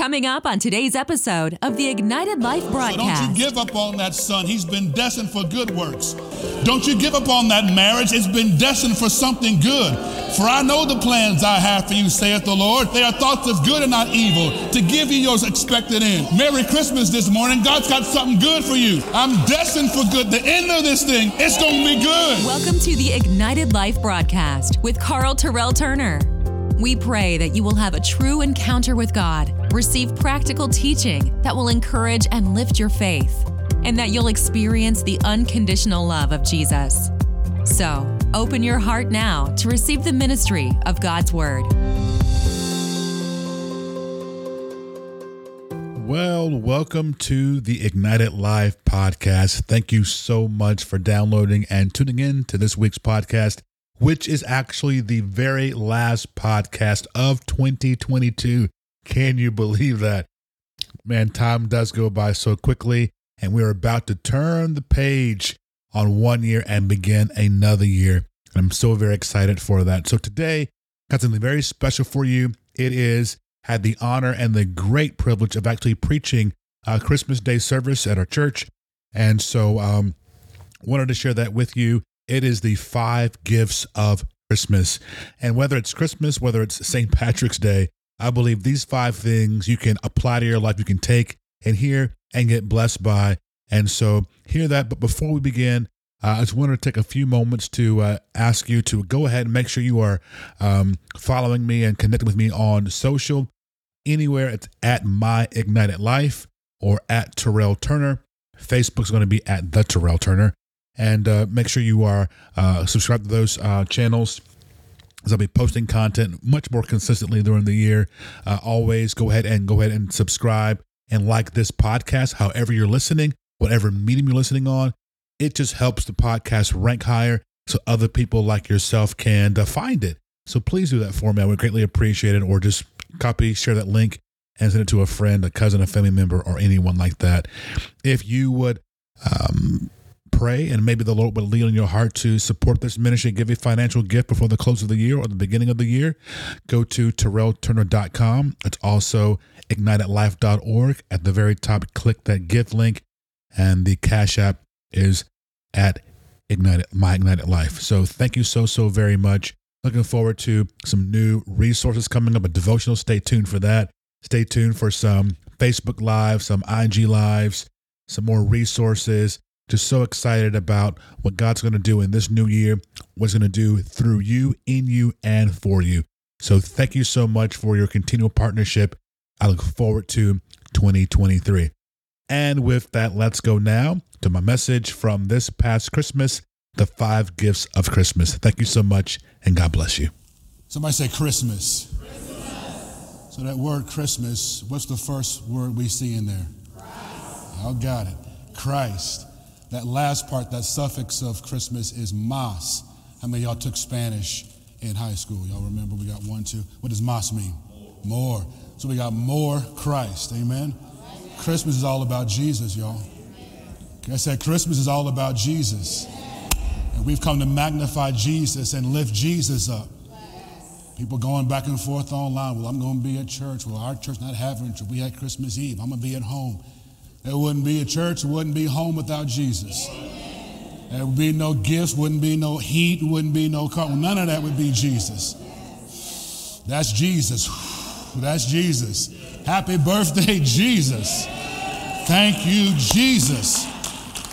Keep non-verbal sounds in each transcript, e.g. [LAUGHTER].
Coming up on today's episode of the Ignited Life broadcast. So don't you give up on that son. He's been destined for good works. Don't you give up on that marriage. It's been destined for something good. For I know the plans I have for you, saith the Lord. They are thoughts of good and not evil, to give you your expected end. Merry Christmas this morning. God's got something good for you. I'm destined for good. The end of this thing, it's going to be good. Welcome to the Ignited Life broadcast with Carl Terrell Turner. We pray that you will have a true encounter with God, receive practical teaching that will encourage and lift your faith, and that you'll experience the unconditional love of Jesus. So, open your heart now to receive the ministry of God's Word. Well, welcome to the Ignited Life podcast. Thank you so much for downloading and tuning in to this week's podcast, which is actually the very last podcast of 2022. Can you believe that? Man, time does go by so quickly, and we're about to turn the page on one year and begin another year. And I'm so very excited for that. So today, got something very special for you. It is had the honor and the great privilege of actually preaching a Christmas Day service at our church, and so um, wanted to share that with you. It is the five gifts of Christmas, and whether it's Christmas, whether it's St. Patrick's Day, I believe these five things you can apply to your life. You can take and hear and get blessed by. And so hear that. But before we begin, uh, I just wanted to take a few moments to uh, ask you to go ahead and make sure you are um, following me and connecting with me on social. Anywhere it's at My Ignited Life or at Terrell Turner. Facebook's going to be at The Terrell Turner. And uh, make sure you are uh, subscribed to those uh, channels I'll be posting content much more consistently during the year. Uh, always go ahead and go ahead and subscribe and like this podcast, however you're listening, whatever medium you're listening on. It just helps the podcast rank higher so other people like yourself can uh, find it. So please do that for me. I would greatly appreciate it. Or just copy, share that link, and send it to a friend, a cousin, a family member, or anyone like that. If you would um, pray and maybe the Lord will lead on your heart to support this ministry, give a financial gift before the close of the year or the beginning of the year, go to terrellturner.com. It's also ignitedlife.org. At the very top, click that gift link, and the Cash App is at Ignited My Ignited Life. So thank you so so very much. Looking forward to some new resources coming up, a devotional. Stay tuned for that. Stay tuned for some Facebook Live, some IG Lives, some more resources. Just so excited about what God's going to do in this new year, what's going to do through you, in you, and for you. So thank you so much for your continual partnership. I look forward to 2023. And with that, let's go now to my message from this past Christmas the five gifts of Christmas. Thank you so much, and God bless you. Somebody say Christmas. So that word Christmas, what's the first word we see in there? I got it. Christ. That last part, that suffix of Christmas is mas. How many y'all took Spanish in high school? Y'all remember we got one, two. What does mas mean? More. So we got more Christ. Amen. Christmas is all about Jesus, y'all. I said Christmas is all about Jesus. And we've come to magnify Jesus and lift Jesus up. People going back and forth online. Well, I'm going to be at church. Well, our church not having church. We had Christmas Eve. I'm going to be at home. There wouldn't be a church. There wouldn't be home without Jesus. There would be no gifts. Wouldn't be no heat. Wouldn't be no car. None of that would be Jesus. That's Jesus. [SIGHS] That's Jesus. Happy birthday, [LAUGHS] Jesus. Thank you, Jesus.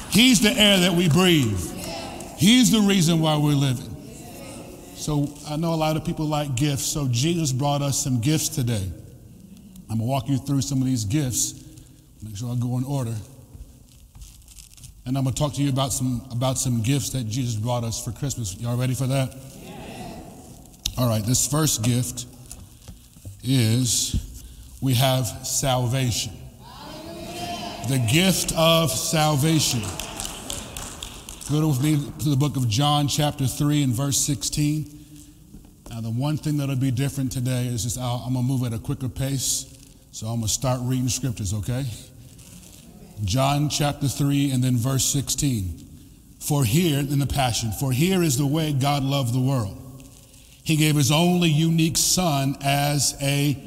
He's the air that we breathe. He's the reason why we're living. So I know a lot of people like gifts, so Jesus brought us some gifts today. I'm going to walk you through some of these gifts. Make sure I go in order. And I'm going to talk to you about some, about some gifts that Jesus brought us for Christmas. Y'all ready for that? All right, this first gift is we have salvation. The gift of salvation. Go with me to the book of John, chapter 3, and verse 16. Now, the one thing that'll be different today is just I'll, I'm going to move at a quicker pace. So I'm going to start reading scriptures, okay? John chapter 3, and then verse 16. For here, in the Passion, for here is the way God loved the world. He gave his only unique Son as a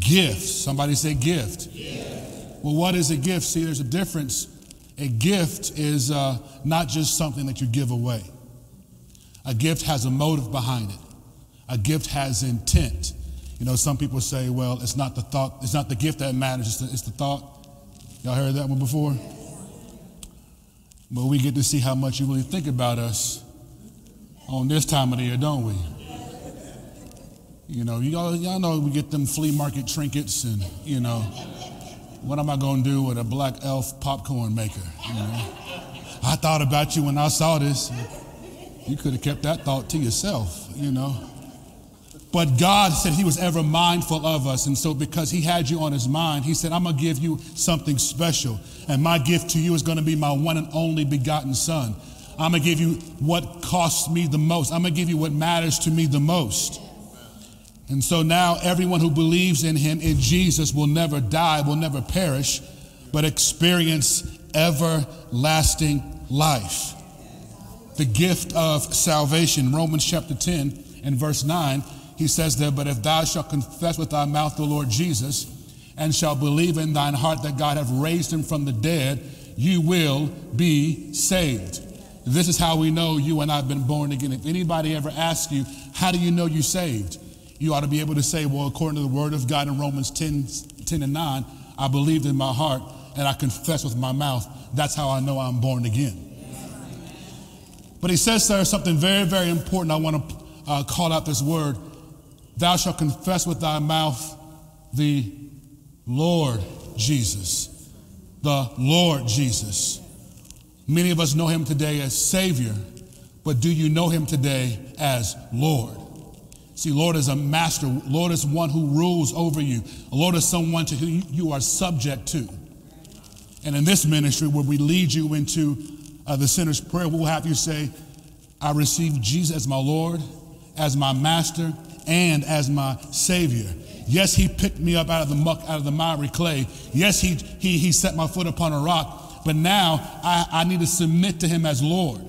gift. Somebody say gift. gift. Well, what is a gift? See, there's a difference. A gift is uh, not just something that you give away. A gift has a motive behind it. A gift has intent. You know, some people say, well, it's not the thought, it's not the gift that matters, it's the, it's the thought. Y'all heard that one before? But we get to see how much you really think about us on this time of the year, don't we? You know, y'all, y'all know we get them flea market trinkets, and, you know, what am I going to do with a black elf popcorn maker? You know? I thought about you when I saw this. You could have kept that thought to yourself, you know. But God said He was ever mindful of us. And so, because He had you on His mind, He said, I'm going to give you something special. And my gift to you is going to be my one and only begotten Son. I'm going to give you what costs me the most. I'm going to give you what matters to me the most. And so now, everyone who believes in Him, in Jesus, will never die, will never perish, but experience everlasting life. The gift of salvation, Romans chapter 10 and verse 9 he says there, But if thou shalt confess with thy mouth the Lord Jesus, and shalt believe in thine heart that God hath raised him from the dead, you will be saved. This is how we know you and I have been born again. If anybody ever asks you, How do you know you're saved? You ought to be able to say, Well, according to the word of God in Romans 10, 10 and 9, I believed in my heart and I confess with my mouth. That's how I know I'm born again. But he says there something very, very important. I want to uh, call out this word Thou shalt confess with thy mouth the Lord Jesus. The Lord Jesus. Many of us know him today as Savior, but do you know him today as Lord? See, Lord is a master. Lord is one who rules over you. Lord is someone to whom you are subject to. And in this ministry, where we lead you into uh, the sinner's prayer, we'll have you say, I receive Jesus as my Lord, as my master, and as my Savior. Yes, He picked me up out of the muck, out of the miry clay. Yes, He, he, he set my foot upon a rock. But now I, I need to submit to Him as Lord.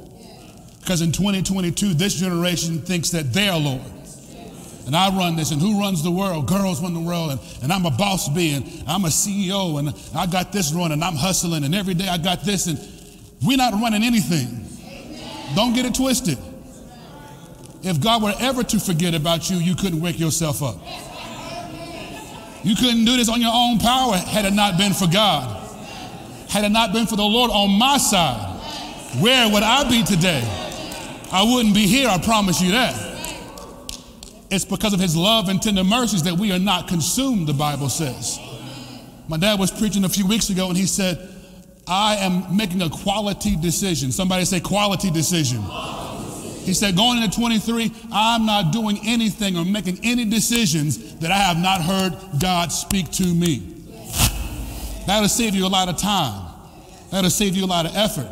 Because in 2022, this generation thinks that they're Lord. And I run this, and who runs the world? Girls run the world, and, and I'm a boss bee, and I'm a CEO, and I got this running, and I'm hustling, and every day I got this, and we're not running anything. Don't get it twisted. If God were ever to forget about you, you couldn't wake yourself up. You couldn't do this on your own power had it not been for God. Had it not been for the Lord on my side, where would I be today? I wouldn't be here, I promise you that. It's because of his love and tender mercies that we are not consumed, the Bible says. My dad was preaching a few weeks ago and he said, I am making a quality decision. Somebody say, quality decision. He said, going into 23, I'm not doing anything or making any decisions that I have not heard God speak to me. That'll save you a lot of time. That'll save you a lot of effort.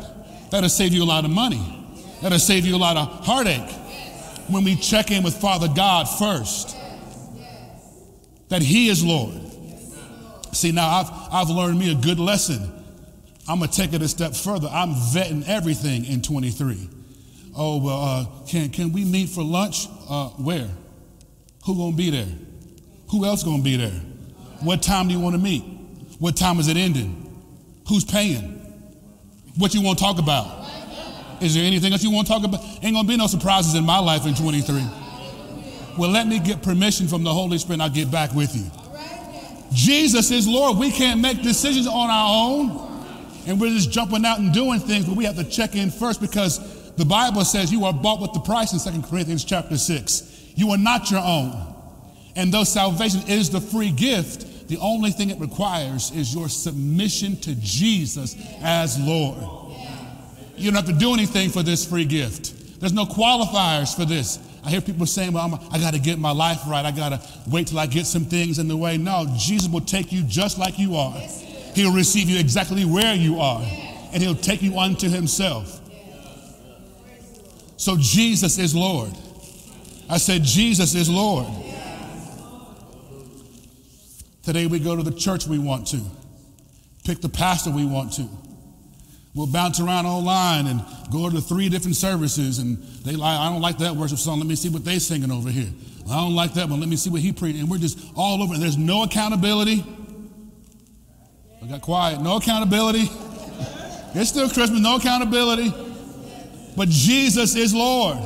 That'll save you a lot of money. That'll save you a lot of heartache when we check in with Father God first. That He is Lord. See, now I've, I've learned me a good lesson. I'm going to take it a step further. I'm vetting everything in 23 oh, well, uh, can, can we meet for lunch? Uh, where? Who gonna be there? Who else gonna be there? What time do you want to meet? What time is it ending? Who's paying? What you want to talk about? Is there anything else you want to talk about? Ain't gonna be no surprises in my life in 23. Well, let me get permission from the Holy Spirit I'll get back with you. Jesus is Lord. We can't make decisions on our own. And we're just jumping out and doing things, but we have to check in first because the Bible says you are bought with the price in 2 Corinthians chapter 6. You are not your own. And though salvation is the free gift, the only thing it requires is your submission to Jesus as Lord. You don't have to do anything for this free gift. There's no qualifiers for this. I hear people saying, well, I'm, I got to get my life right. I got to wait till I get some things in the way. No, Jesus will take you just like you are. He'll receive you exactly where you are, and He'll take you unto Himself. So Jesus is Lord. I said, Jesus is Lord. Today we go to the church we want to, pick the pastor we want to. We'll bounce around online and go to three different services, and they like, I don't like that worship song. Let me see what they're singing over here. I don't like that one. Let me see what he preached. And we're just all over. There's no accountability. I got quiet. No accountability. [LAUGHS] It's still Christmas, no accountability. But Jesus is Lord.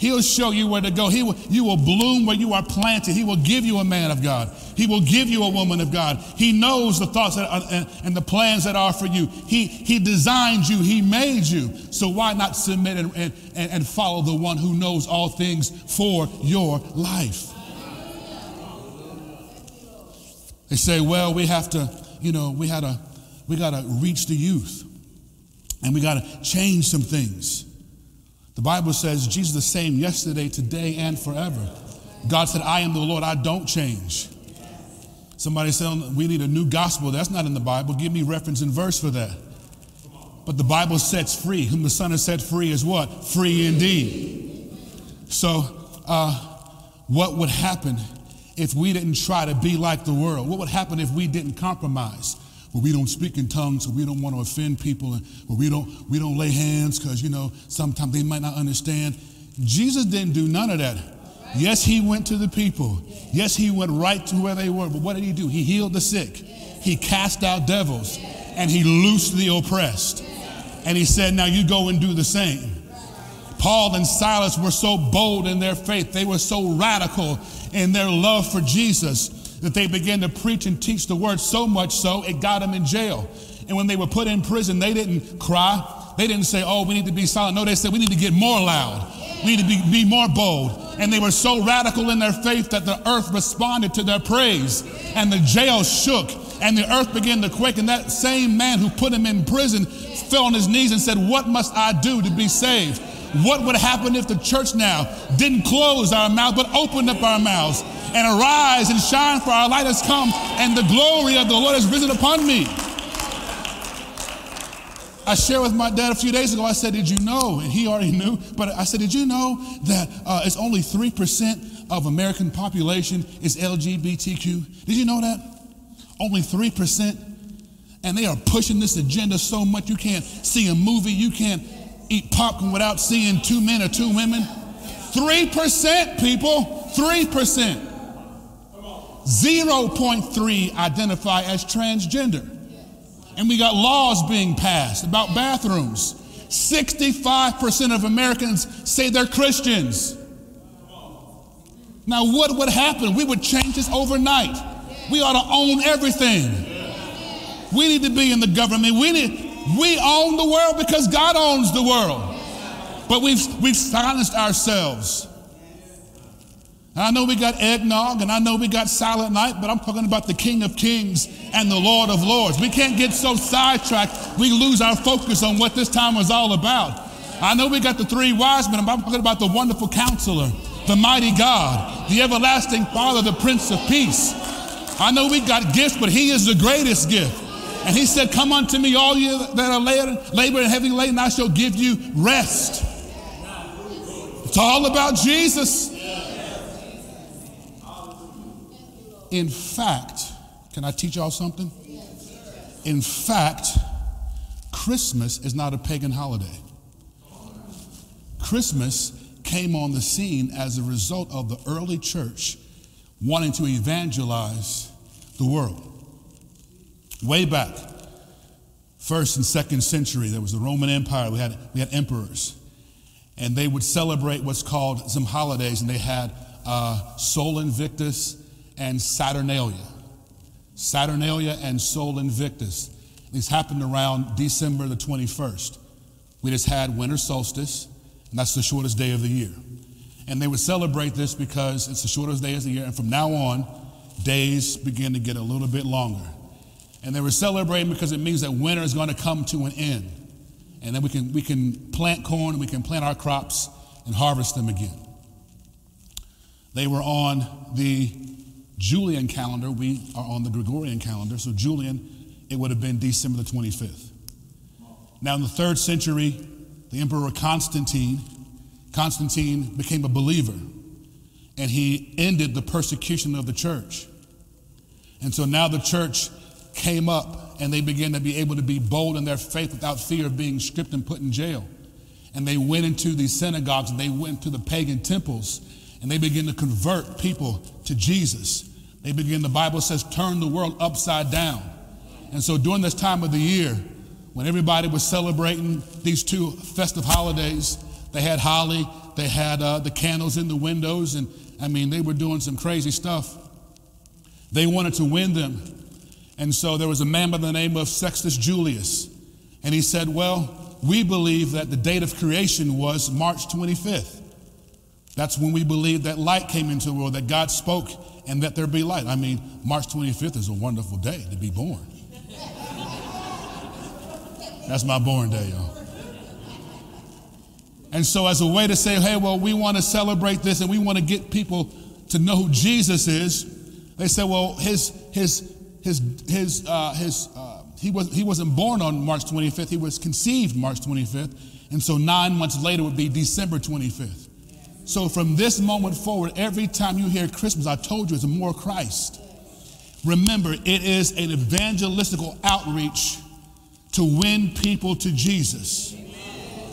He'll show you where to go. He will, you will bloom where you are planted. He will give you a man of God. He will give you a woman of God. He knows the thoughts are, and, and, the plans that are for you. He, he designed you. He made you. So why not submit and, and, and follow the one who knows all things for your life? They say, well, we have to, you know, we had to, we got to reach the youth and we got to change some things. The Bible says Jesus the same yesterday, today, and forever. God said, I am the Lord, I don't change. Somebody said, we need a new gospel. That's not in the Bible. Give me reference and verse for that. But the Bible sets free. Whom the Son has set free is what? Free indeed. So, uh, what would happen if we didn't try to be like the world? What would happen if we didn't compromise? Where we don't speak in tongues, so we don't want to offend people, and where we don't we don't lay hands because you know sometimes they might not understand. Jesus didn't do none of that. Yes, he went to the people. Yes, he went right to where they were. But what did he do? He healed the sick. He cast out devils, and he loosed the oppressed. And he said, "Now you go and do the same." Paul and Silas were so bold in their faith. They were so radical in their love for Jesus that they began to preach and teach the word so much so it got them in jail. And when they were put in prison, they didn't cry. They didn't say, oh, we need to be silent. No, they said, we need to get more loud. We need to be, be more bold. And they were so radical in their faith that the earth responded to their praise. And the jail shook and the earth began to quake. And that same man who put him in prison fell on his knees and said, What must I do to be saved? What would happen if the church now didn't close our mouth but opened up our mouths and arise and shine, for our light has come, and the glory of the Lord has risen upon me. I shared with my dad a few days ago. I said, Did you know? And he already knew, but I said, Did you know that uh, it's only 3% of American population is LGBTQ? Did you know that? Only 3%. And they are pushing this agenda so much you can't see a movie, you can't eat popcorn without seeing two men or two women. 3%, people, 3%. 0.3 identify as transgender. And we got laws being passed about bathrooms. 65% of Americans say they're Christians. Now, what would happen? We would change this overnight. We ought to own everything. We need to be in the government. We need we own the world because God owns the world. But we've we've silenced ourselves. I know we got eggnog and I know we got silent night, but I'm talking about the King of Kings and the Lord of Lords. We can't get so sidetracked we lose our focus on what this time was all about. I know we got the three wise men, but I'm talking about the wonderful counselor, the mighty God, the everlasting Father, the Prince of Peace. I know we got gifts, but He is the greatest gift. And He said, Come unto me, all you that are labor and heavy laden, I shall give you rest. It's all about Jesus. In fact, can I teach y'all something? In fact, Christmas is not a pagan holiday. Christmas came on the scene as a result of the early church wanting to evangelize the world. Way back, first and second century, there was the Roman Empire. We had, we had emperors, and they would celebrate what's called some holidays, and they had uh, Sol Invictus and Saturnalia. Saturnalia and Sol Invictus. These happened around December the 21st. We just had winter solstice, and that's the shortest day of the year. And they would celebrate this because it's the shortest day of the year, and from now on, days begin to get a little bit longer. And they were celebrating because it means that winter is going to come to an end. And then we can, we can plant corn, we can plant our crops and harvest them again. They were on the Julian calendar, we are on the Gregorian calendar. So, Julian, it would have been December the 25th. Now, in the third century, the Emperor Constantine, Constantine became a believer and he ended the persecution of the church. And so now the church came up and they began to be able to be bold in their faith without fear of being stripped and put in jail. And they went into the synagogues and they went to the pagan temples and they began to convert people to Jesus. They begin, the Bible says, turn the world upside down. And so during this time of the year, when everybody was celebrating these two festive holidays, they had holly, they had uh, the candles in the windows, and I mean, they were doing some crazy stuff. They wanted to win them. And so there was a man by the name of Sextus Julius. And he said, Well, we believe that the date of creation was March 25th. That's when we believe that light came into the world, that God spoke and that there be light. I mean, March 25th is a wonderful day to be born. That's my born day, y'all. And so, as a way to say, hey, well, we want to celebrate this and we want to get people to know who Jesus is, they said, well, his, his, his, his, uh, his, uh, he, was, he wasn't born on March 25th, he was conceived March 25th. And so, nine months later would be December 25th. So, from this moment forward, every time you hear Christmas, I told you it's more Christ. Remember, it is an evangelistical outreach to win people to Jesus.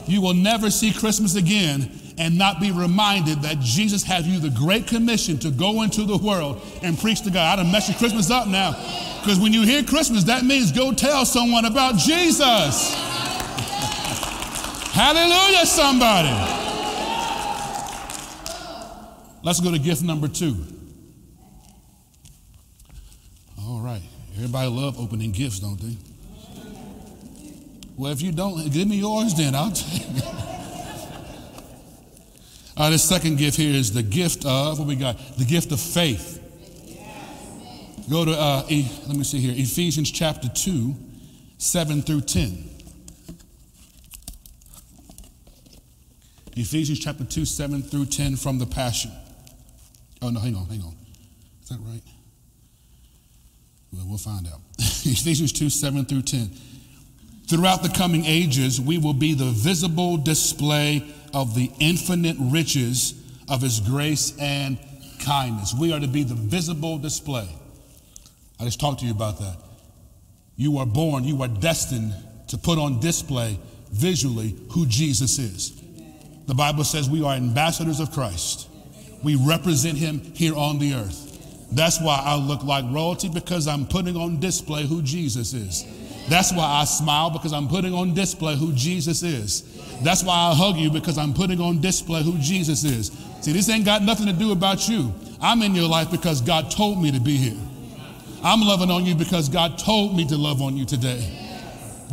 You will never see Christmas again and not be reminded that Jesus has you the great commission to go into the world and preach to God. I done messed your Christmas up now. Because when you hear Christmas, that means go tell someone about Jesus. [LAUGHS] Hallelujah, somebody. Let's go to gift number two. All right. Everybody love opening gifts, don't they? Well, if you don't, give me yours then. I'll [LAUGHS] take it. The second gift here is the gift of, what we got? The gift of faith. Go to, uh, e, let me see here, Ephesians chapter 2, 7 through 10. Ephesians chapter 2, 7 through 10 from the Passion. Oh, no, hang on, hang on. Is that right? Well, we'll find out. [LAUGHS] Ephesians 2, 7 through 10. Throughout the coming ages, we will be the visible display of the infinite riches of His grace and kindness. We are to be the visible display. I just talked to you about that. You are born, you are destined to put on display visually who Jesus is. The Bible says we are ambassadors of Christ. We represent Him here on the earth. That's why I look like royalty because I'm putting on display who Jesus is. That's why I smile because I'm putting on display who Jesus is. That's why I hug you because I'm putting on display who Jesus is. See, this ain't got nothing to do about you. I'm in your life because God told me to be here. I'm loving on you because God told me to love on you today.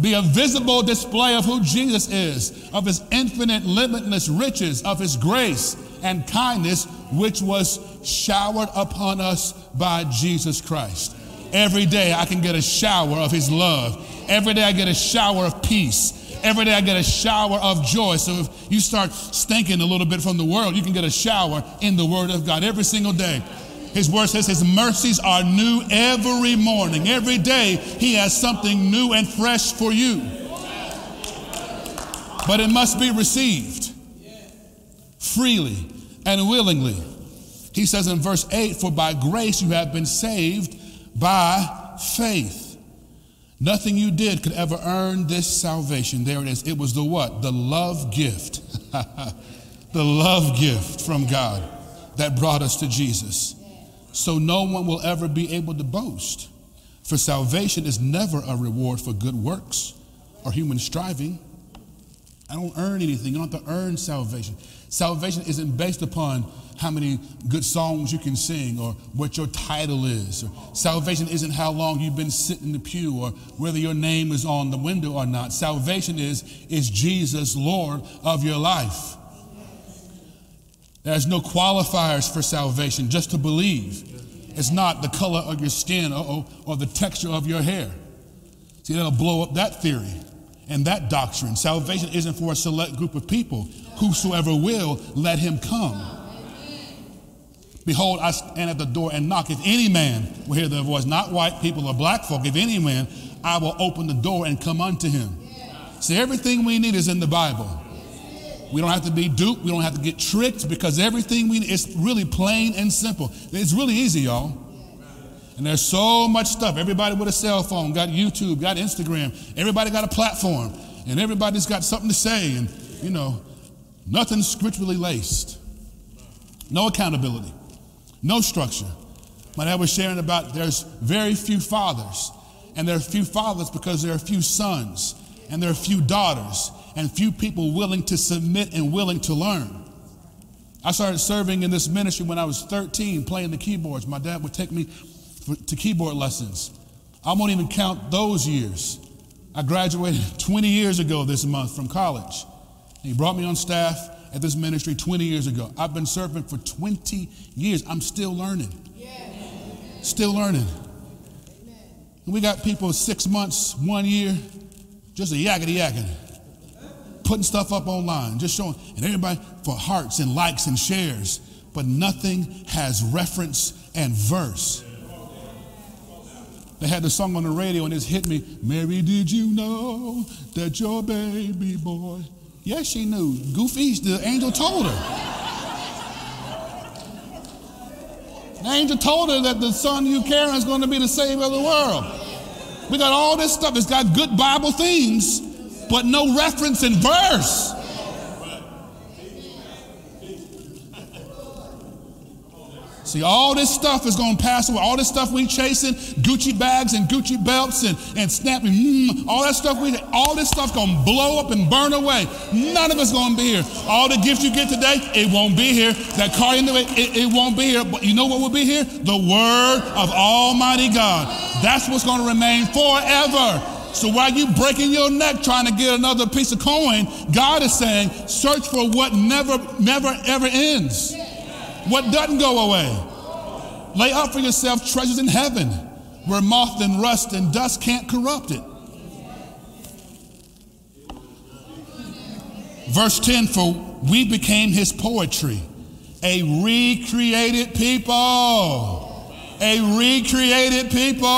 Be a visible display of who Jesus is, of his infinite, limitless riches, of his grace and kindness, which was showered upon us by Jesus Christ. Every day I can get a shower of His love. Every day I get a shower of peace. Every day I get a shower of joy. So if you start stinking a little bit from the world, you can get a shower in the Word of God every single day. His word says his mercies are new every morning. Every day he has something new and fresh for you. But it must be received freely and willingly. He says in verse 8, For by grace you have been saved by faith. Nothing you did could ever earn this salvation. There it is. It was the what? The love gift. [LAUGHS] the love gift from God that brought us to Jesus. So no one will ever be able to boast. For salvation is never a reward for good works or human striving. I don't earn anything. You don't have to earn salvation. Salvation isn't based upon how many good songs you can sing or what your title is. Or Salvation isn't how long you've been sitting in the pew or whether your name is on the window or not. Salvation is, is Jesus Lord of your life. There's no qualifiers for salvation, just to believe. It's not the color of your skin or, or the texture of your hair. See, that'll blow up that theory and that doctrine. Salvation isn't for a select group of people. Whosoever will, let him come. Behold, I stand at the door and knock. If any man will hear the voice, not white people or black folk, if any man, I will open the door and come unto him. See, everything we need is in the Bible. We don't have to be duped. We don't have to get tricked because everything we need is really plain and simple. It's really easy, y'all. And there's so much stuff. Everybody with a cell phone got YouTube, got Instagram. Everybody got a platform. And everybody's got something to say. And, you know, nothing's scripturally laced. No accountability, no structure. My dad was sharing about there's very few fathers, and there are few fathers because there are few sons, and there are few daughters, and few people willing to submit and willing to learn. I started serving in this ministry when I was 13, playing the keyboards. My dad would take me for, to keyboard lessons. I won't even count those years. I graduated [LAUGHS] 20 years ago this month from college. He brought me on staff at this ministry 20 years ago. I've been serving for 20 years. I'm still learning. Still learning. And we got people six months, one year, just a yakety yakking, putting stuff up online, just showing, and everybody for hearts and likes and shares, but nothing has reference and verse. They had the song on the radio and it's hit me. Mary, did you know that your baby boy? Yes, she knew. Goofy, the angel told her. The angel told her that the son you carry is going to be the savior of the world. We got all this stuff. It's got good Bible themes, but no reference in verse. See, all this stuff is going to pass away. All this stuff we chasing, Gucci bags and Gucci belts and, and snapping, mm, all that stuff we, all this stuff going to blow up and burn away. None of it's going to be here. All the gifts you get today, it won't be here. That car in the way, it, it won't be here. But you know what will be here? The word of Almighty God. That's what's going to remain forever. So while you breaking your neck trying to get another piece of coin, God is saying, search for what never, never, ever ends. What doesn't go away? Lay up for yourself treasures in heaven where moth and rust and dust can't corrupt it. Verse 10 For we became his poetry, a recreated people. A recreated people.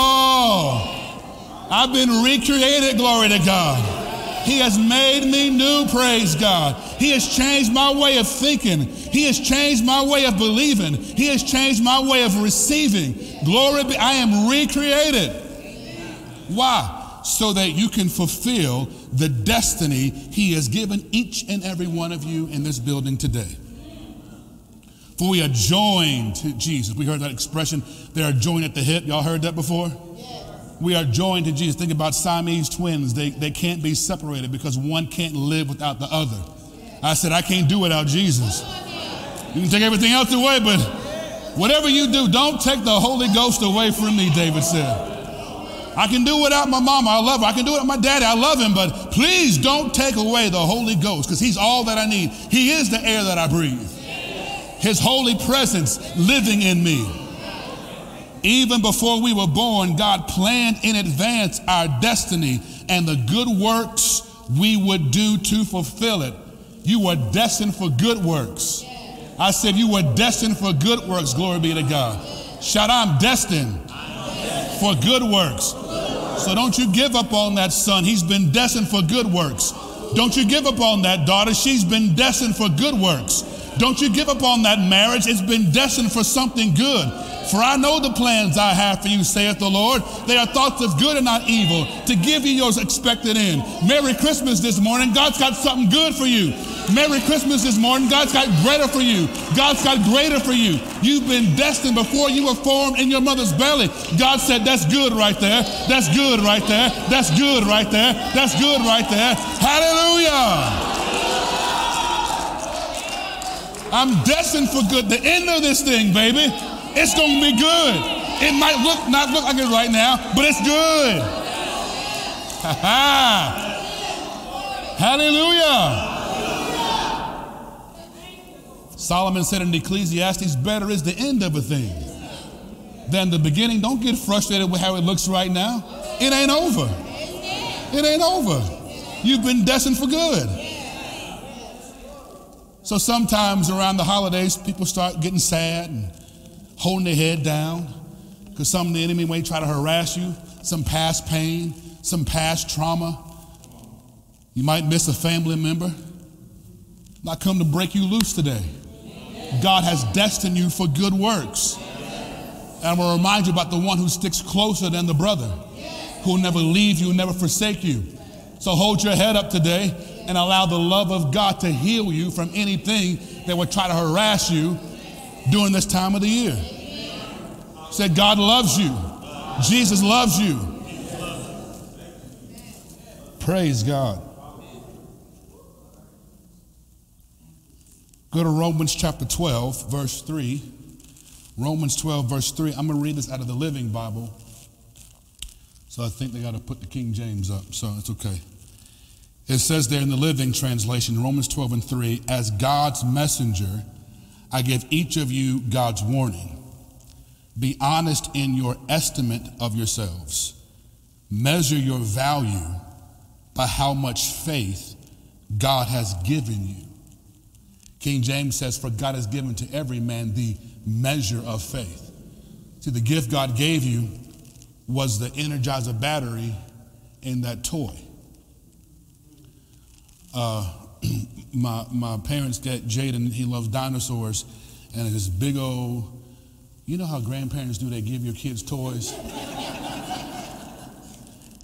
I've been recreated, glory to God. He has made me new, praise God. He has changed my way of thinking. He has changed my way of believing. He has changed my way of receiving. Glory be, I am recreated. Why? So that you can fulfill the destiny He has given each and every one of you in this building today. For we are joined to Jesus. We heard that expression, they are joined at the hip. Y'all heard that before? We are joined to Jesus. Think about Siamese twins. They, they can't be separated because one can't live without the other. I said, I can't do without Jesus. You can take everything else away, but whatever you do, don't take the Holy Ghost away from me, David said. I can do without my mama. I love her. I can do it with my daddy. I love him, but please don't take away the Holy Ghost because he's all that I need. He is the air that I breathe. His holy presence living in me. Even before we were born, God planned in advance our destiny and the good works we would do to fulfill it. You were destined for good works. I said you were destined for good works. Glory be to God. Shout, I'm destined for good works. So don't you give up on that son. He's been destined for good works. Don't you give up on that daughter. She's been destined for good works. Don't you give up on that marriage. It's been destined for something good. For I know the plans I have for you, saith the Lord. They are thoughts of good and not evil, to give you your expected end. Merry Christmas this morning. God's got something good for you. Merry Christmas this morning. God's got greater for you. God's got greater for you. You've been destined before you were formed in your mother's belly. God said, That's good right there. That's good right there. That's good right there. That's good right there. Hallelujah. I'm destined for good. The end of this thing, baby. It's going to be good. It might look not look like it right now, but it's good. [LAUGHS] Hallelujah. Solomon said in Ecclesiastes, better is the end of a thing than the beginning. Don't get frustrated with how it looks right now. It ain't over. It ain't over. You've been destined for good. So sometimes around the holidays, people start getting sad and holding their head down because some of the enemy may try to harass you, some past pain, some past trauma. You might miss a family member. I come to break you loose today. God has destined you for good works. And I'm going to remind you about the one who sticks closer than the brother, who will never leave you, never forsake you. So hold your head up today and allow the love of God to heal you from anything that would try to harass you during this time of the year. Said, God loves you. Jesus loves you. Praise God. Go to Romans chapter 12, verse 3. Romans 12, verse 3. I'm going to read this out of the Living Bible. So I think they got to put the King James up, so it's okay. It says there in the Living Translation, Romans 12 and 3, as God's messenger, I give each of you God's warning. Be honest in your estimate of yourselves. Measure your value by how much faith God has given you. King James says, For God has given to every man the measure of faith. See, the gift God gave you was the Energizer battery in that toy. Uh, my, my parents get Jaden, he loves dinosaurs, and his big old, you know how grandparents do, they give your kids toys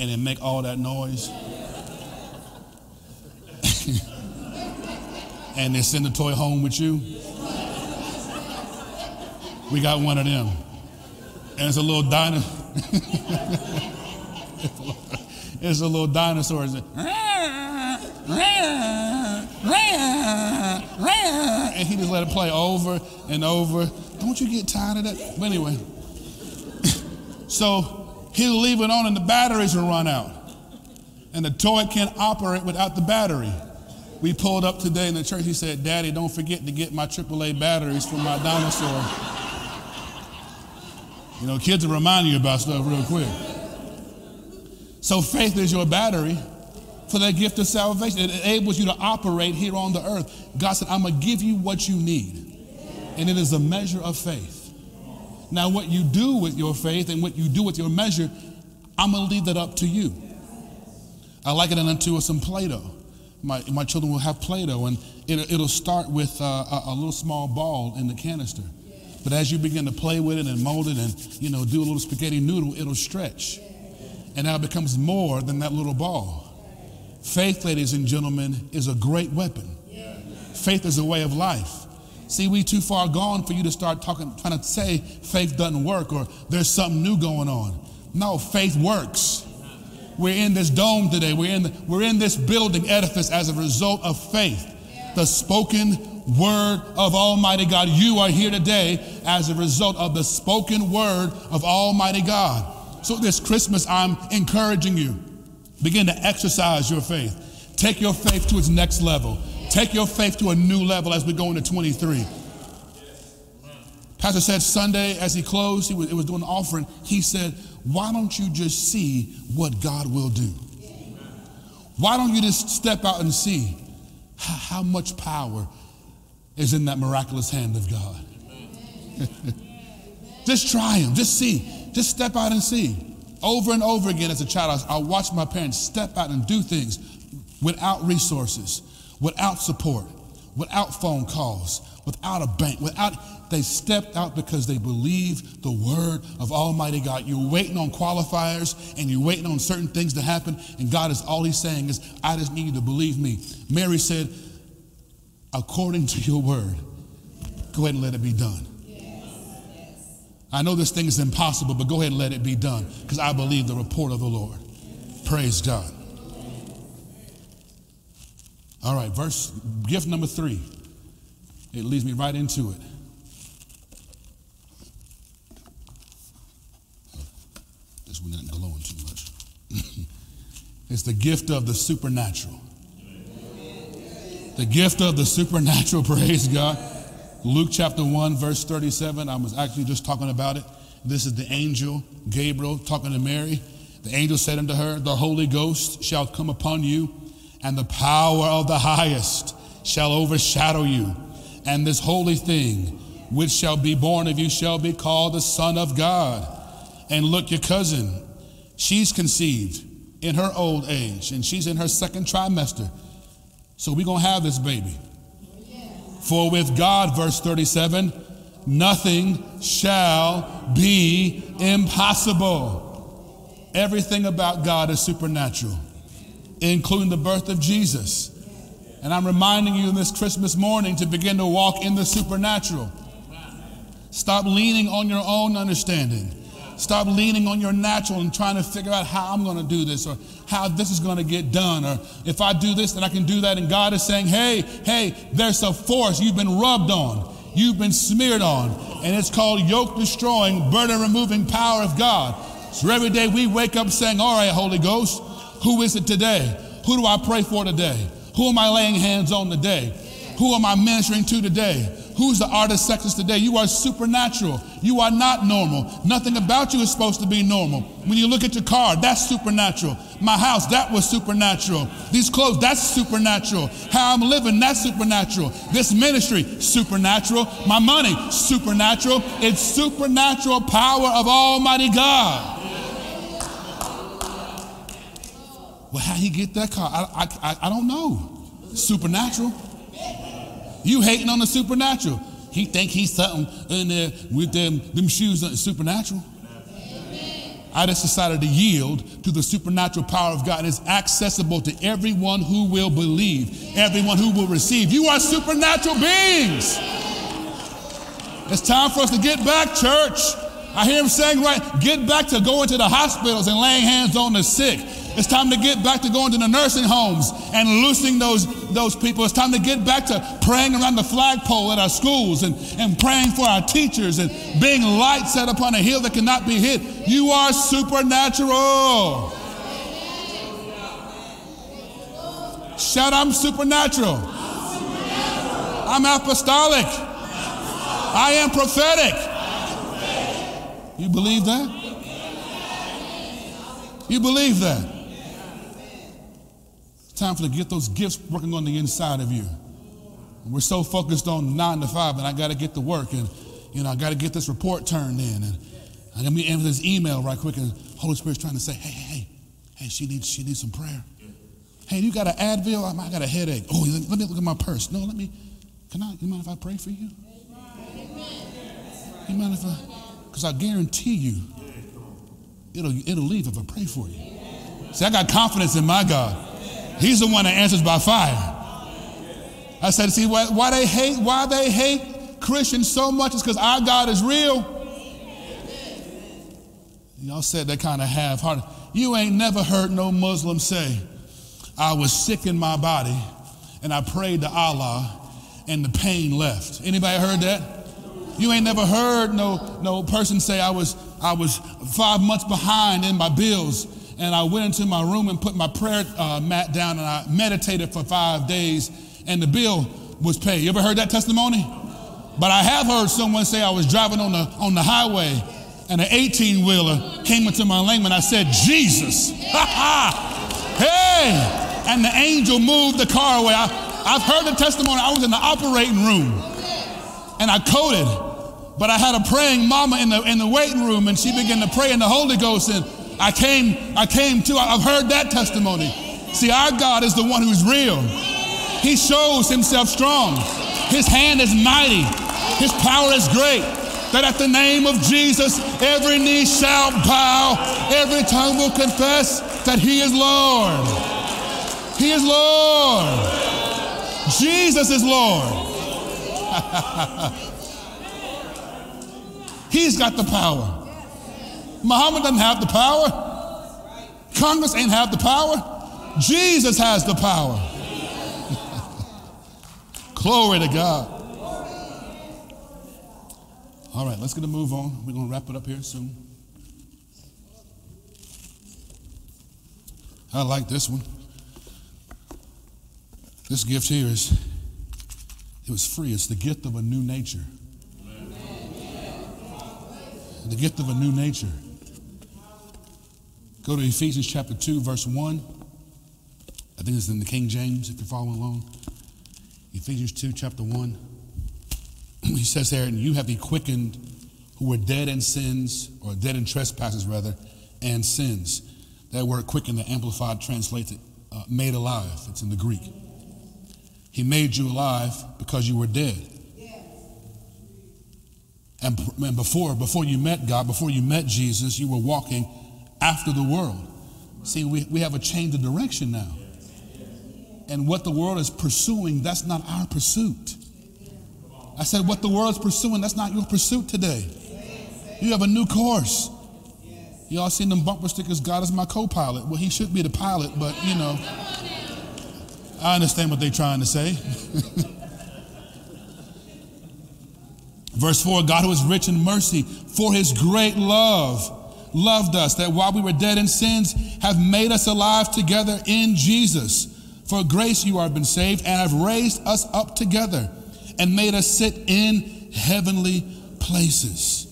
and they make all that noise. [LAUGHS] and they send the toy home with you. We got one of them. And it's a little dinosaur. [LAUGHS] it's a little dinosaur. It's and he just let it play over and over. Don't you get tired of that? But anyway, [LAUGHS] so he'll leave it on and the batteries will run out. And the toy can't operate without the battery. We pulled up today in the church. He said, Daddy, don't forget to get my AAA batteries for my dinosaur. You know, kids will remind you about stuff real quick. So faith is your battery for that gift of salvation. It enables you to operate here on the earth. God said, I'm going to give you what you need. And it is a measure of faith. Now, what you do with your faith and what you do with your measure, I'm going to leave that up to you. I like it unto some Play Doh. My, my children will have Play Doh, and it, will start with uh, a, a little small ball in the canister. But as you begin to play with it and mold it and, you know, do a little spaghetti noodle, it'll stretch. And now it becomes more than that little ball. Faith, ladies and gentlemen, is a great weapon. Faith is a way of life. See, we too far gone for you to start talking, trying to say faith doesn't work or there's something new going on. No, faith works. We're in this dome today. We're in, the, we're in this building edifice as a result of faith. The spoken word of Almighty God. You are here today as a result of the spoken word of Almighty God. So this Christmas, I'm encouraging you. Begin to exercise your faith. Take your faith to its next level. Take your faith to a new level as we go into 23. Pastor said Sunday as he closed, he was, was doing an offering. He said, Why don't you just see what God will do? Why don't you just step out and see how much power is in that miraculous hand of God. [LAUGHS] just try him, just see, just step out and see. Over and over again as a child, I, I watched my parents step out and do things without resources, without support, without phone calls, without a bank, without, they stepped out because they believed the word of Almighty God. You're waiting on qualifiers and you're waiting on certain things to happen, and God is all He's saying is, I just need you to believe me. Mary said, according to your word. Go ahead and let it be done. I know this thing is impossible, but go ahead and let it be done because I believe the report of the Lord. Praise God. All right, verse, gift number three. It leads me right into it. This one not glowing too much. [LAUGHS] it's the gift of the supernatural. The gift of the supernatural, [LAUGHS] praise God. Luke chapter 1, verse 37. I was actually just talking about it. This is the angel Gabriel talking to Mary. The angel said unto her, The Holy Ghost shall come upon you, and the power of the highest shall overshadow you. And this holy thing which shall be born of you shall be called the Son of God. And look, your cousin, she's conceived in her old age, and she's in her second trimester. So we're going to have this baby. For with God, verse 37, nothing shall be impossible. Everything about God is supernatural, including the birth of Jesus. And I'm reminding you this Christmas morning to begin to walk in the supernatural. Stop leaning on your own understanding. Stop leaning on your natural and trying to figure out how I'm going to do this or how this is going to get done or if I do this, then I can do that. And God is saying, hey, hey, there's a force you've been rubbed on, you've been smeared on, and it's called yoke destroying, burden removing power of God. So every day we wake up saying, all right, Holy Ghost, who is it today? Who do I pray for today? Who am I laying hands on today? Who am I ministering to today? Who's the artist sexist today? You are supernatural. You are not normal. Nothing about you is supposed to be normal. When you look at your car, that's supernatural. My house, that was supernatural. These clothes, that's supernatural. How I'm living, that's supernatural. This ministry, supernatural. My money, supernatural. It's supernatural power of Almighty God. Well, how he get that car? I, I, I don't know. Supernatural. You hating on the supernatural. He think he's something in there with them, them shoes, supernatural. I just decided to yield to the supernatural power of God. It's accessible to everyone who will believe, everyone who will receive. You are supernatural beings. It's time for us to get back, church. I hear him saying, right, get back to going to the hospitals and laying hands on the sick. It's time to get back to going to the nursing homes and loosening those, those people. It's time to get back to praying around the flagpole at our schools and, and praying for our teachers and being light set upon a hill that cannot be hid. You are supernatural. Shout, I'm supernatural. I'm apostolic. I am prophetic. You believe that? You believe that? Time for to get those gifts working on the inside of you. And we're so focused on nine to five, and I got to get to work, and you know I got to get this report turned in, and I got to answer this email right quick, and Holy Spirit's trying to say, hey, hey, hey, hey, she needs she needs some prayer. Hey, you got an Advil? I got a headache. Oh, let me look at my purse. No, let me. Can I? You mind if I pray for you? You mind if I? Because I guarantee you, it'll it'll leave if I pray for you. See, I got confidence in my God. He's the one that answers by fire. I said, see, why, why they hate, why they hate Christians so much is because our God is real. Y'all said that kind of half-hearted. You ain't never heard no Muslim say, I was sick in my body and I prayed to Allah and the pain left. Anybody heard that? You ain't never heard no, no person say I was, I was five months behind in my bills and I went into my room and put my prayer uh, mat down and I meditated for five days and the bill was paid. You ever heard that testimony? But I have heard someone say I was driving on the, on the highway and an 18 wheeler came into my lane and I said, Jesus. Ha [LAUGHS] ha! Hey! And the angel moved the car away. I, I've heard the testimony. I was in the operating room and I coded, but I had a praying mama in the, in the waiting room and she began to pray in the Holy Ghost and I came, I came to, I've heard that testimony. See, our God is the one who's real. He shows himself strong. His hand is mighty. His power is great. That at the name of Jesus, every knee shall bow, every tongue will confess that he is Lord. He is Lord. Jesus is Lord. [LAUGHS] He's got the power. Muhammad doesn't have the power. Congress ain't have the power. Jesus has the power. [LAUGHS] Glory to God. All right, let's get a move on. We're going to wrap it up here soon. I like this one. This gift here is, it was free. It's the gift of a new nature. The gift of a new nature. Go to Ephesians chapter 2, verse 1. I think it's in the King James if you're following along. Ephesians 2, chapter 1. [CLEARS THROAT] he says there, and you have he quickened who were dead in sins, or dead in trespasses rather, and sins. That word quicken, the Amplified translates it, uh, made alive. It's in the Greek. He made you alive because you were dead. And, and before, before you met God, before you met Jesus, you were walking after the world. See, we, we have a change of direction now. And what the world is pursuing, that's not our pursuit. I said, what the world's pursuing, that's not your pursuit today. You have a new course. Y'all seen them bumper stickers, God is my co pilot. Well, he should be the pilot, but you know, I understand what they're trying to say. [LAUGHS] Verse 4 God, who is rich in mercy, for his great love, loved us, that while we were dead in sins, have made us alive together in Jesus. For grace you have been saved, and have raised us up together, and made us sit in heavenly places.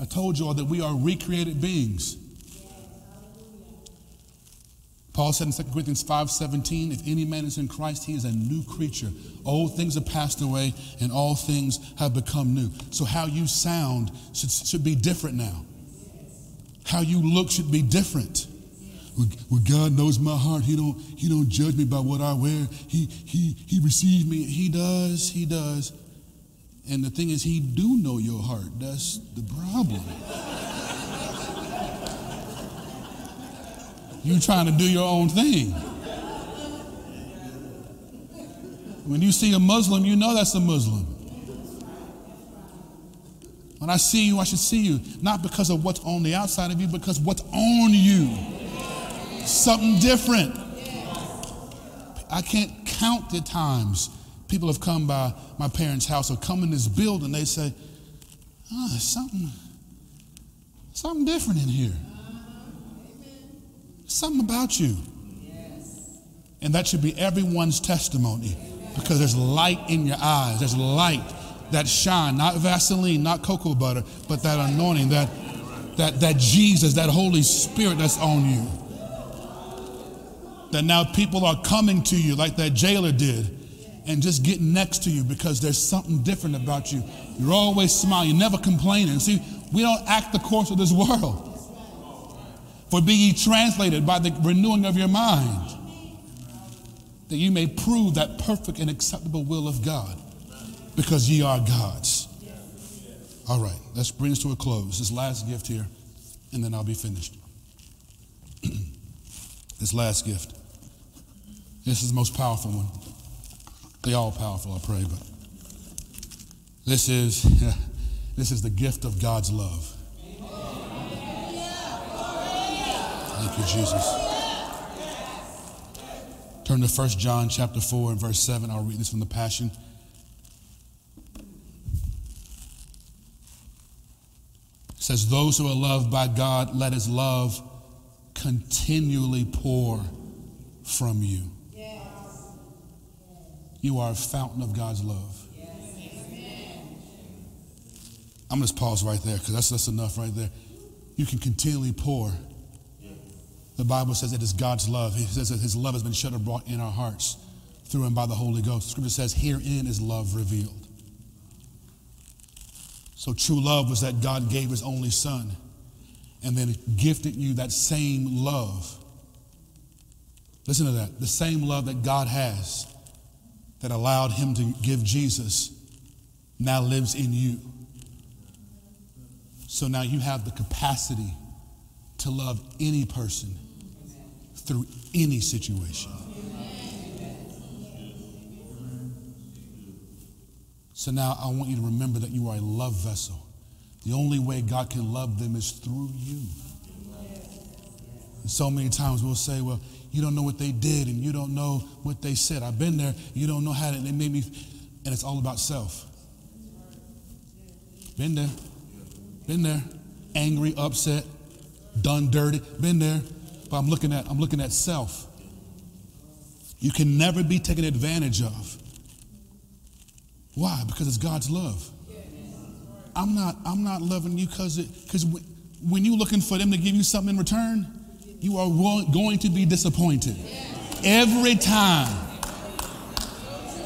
I told you all that we are recreated beings. Paul said in 2 Corinthians 5:17, if any man is in Christ, he is a new creature. Old things have passed away and all things have become new. So how you sound should, should be different now. How you look should be different. Well, God knows my heart. He don't, he don't judge me by what I wear. He, he, he receives me. He does, he does. And the thing is, he do know your heart. That's the problem. You trying to do your own thing. When you see a Muslim, you know that's a Muslim. When I see you, I should see you, not because of what's on the outside of you, because what's on you. Something different. I can't count the times people have come by my parents' house or come in this building, they say, oh, there's something, something different in here. Something about you. And that should be everyone's testimony because there's light in your eyes. There's light that shine, not Vaseline, not cocoa butter, but that anointing, that, that, that Jesus, that Holy Spirit that's on you. That now people are coming to you like that jailer did and just getting next to you because there's something different about you. You're always smiling, you're never complaining. See, we don't act the course of this world. For be ye translated by the renewing of your mind, that you may prove that perfect and acceptable will of God, because ye are God's. All right, let's bring this to a close. This last gift here, and then I'll be finished. [CLEARS THROAT] this last gift. This is the most powerful one. They all powerful, I pray, but this is [LAUGHS] this is the gift of God's love. Thank you, Jesus. Turn to 1 John chapter 4 and verse 7. I'll read this from the Passion. Says, Those who are loved by God, let his love continually pour from you. You are a fountain of God's love. I'm going to pause right there because that's, that's enough right there. You can continually pour the Bible says it is God's love. He says that his love has been shed abroad in our hearts through and by the Holy Ghost. Scripture says, herein is love revealed. So true love was that God gave his only son and then gifted you that same love. Listen to that. The same love that God has that allowed him to give Jesus now lives in you. So now you have the capacity to love any person through any situation. So now I want you to remember that you are a love vessel. The only way God can love them is through you. And so many times we'll say, well, you don't know what they did and you don't know what they said. I've been there. You don't know how they made me. And it's all about self. Been there. Been there. Angry, upset, done dirty. Been there. But I'm looking at I'm looking at self. You can never be taken advantage of. Why? Because it's God's love. I'm not I'm not loving you because because when you're looking for them to give you something in return, you are going to be disappointed every time.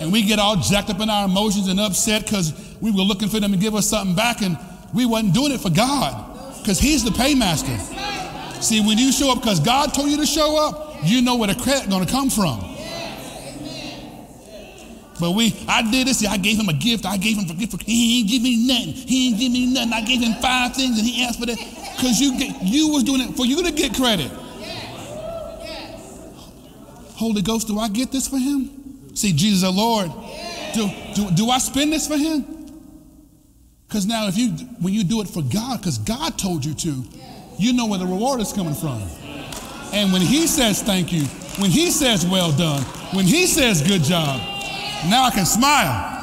And we get all jacked up in our emotions and upset because we were looking for them to give us something back and we wasn't doing it for God because He's the paymaster. See, when you show up because God told you to show up, you know where the credit going to come from. But we, I did this. I gave him a gift. I gave him a gift. He ain't give me nothing. He ain't give me nothing. I gave him five things, and he asked for that because you get, you was doing it for you to get credit. Holy Ghost, do I get this for him? See, Jesus the Lord. Do, do, do I spend this for him? Because now if you when you do it for God, because God told you to, you know where the reward is coming from. And when he says thank you, when he says well done, when he says good job, now I can smile.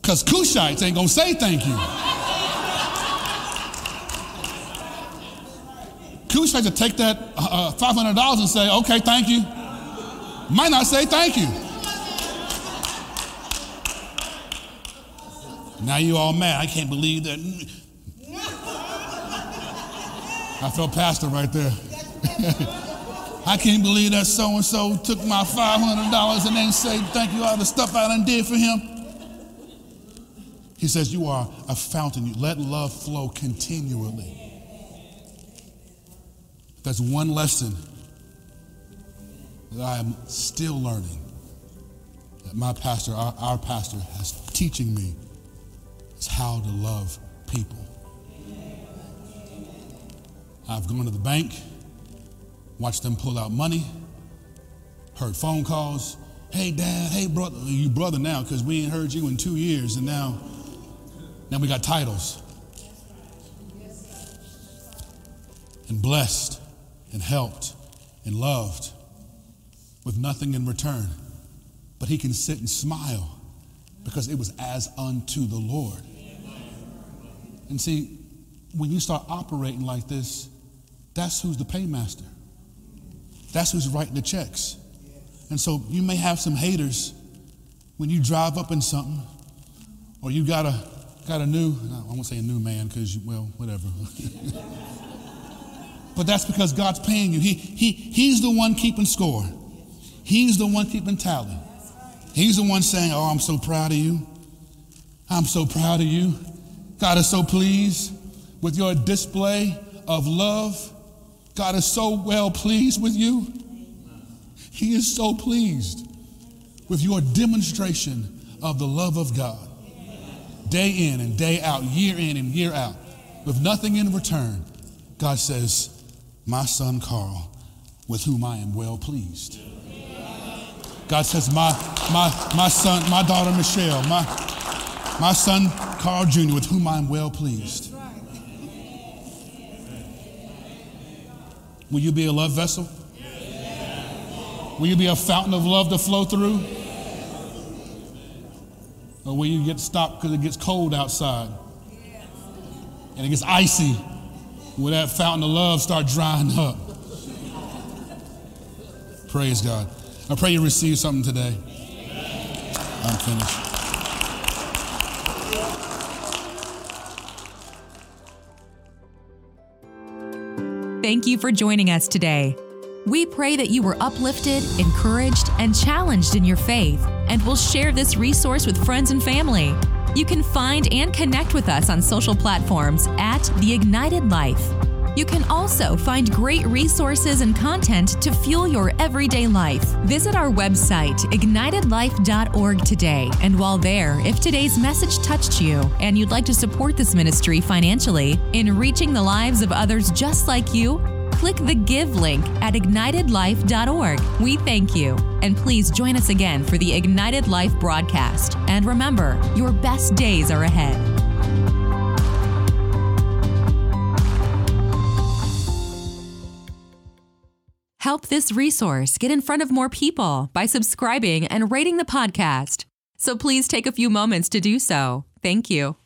Because Cushites ain't gonna say thank you. Cushites to take that uh, $500 and say, okay, thank you. Might not say thank you. Now you all mad. I can't believe that. I felt pastor right there. [LAUGHS] I can't believe that so and so took my $500 and then say thank you all the stuff I done did for him. He says, You are a fountain. You let love flow continually. That's one lesson that I am still learning. That my pastor, our, our pastor, has teaching me is how to love people. I've gone to the bank, watched them pull out money, heard phone calls. Hey, dad, hey, brother. You brother now because we ain't heard you in two years, and now, now we got titles. And blessed and helped and loved with nothing in return. But he can sit and smile because it was as unto the Lord. And see, when you start operating like this, that's who's the paymaster. That's who's writing the checks. And so you may have some haters when you drive up in something, or you got a got a new, I won't say a new man because well, whatever. [LAUGHS] but that's because God's paying you. He, he, he's the one keeping score. He's the one keeping tally. He's the one saying, Oh, I'm so proud of you. I'm so proud of you. God is so pleased with your display of love. God is so well pleased with you. He is so pleased with your demonstration of the love of God. Day in and day out, year in and year out, with nothing in return. God says, My son Carl, with whom I am well pleased. God says, My, my, my son, my daughter Michelle, my, my son Carl Jr., with whom I am well pleased. Will you be a love vessel? Will you be a fountain of love to flow through? Or will you get stopped because it gets cold outside and it gets icy? Will that fountain of love start drying up? Praise God. I pray you receive something today. I'm finished. Thank you for joining us today. We pray that you were uplifted, encouraged, and challenged in your faith, and will share this resource with friends and family. You can find and connect with us on social platforms at The Ignited Life. You can also find great resources and content to fuel your everyday life. Visit our website, ignitedlife.org today. And while there, if today's message touched you and you'd like to support this ministry financially in reaching the lives of others just like you, click the Give link at ignitedlife.org. We thank you. And please join us again for the Ignited Life broadcast. And remember, your best days are ahead. Help this resource get in front of more people by subscribing and rating the podcast. So please take a few moments to do so. Thank you.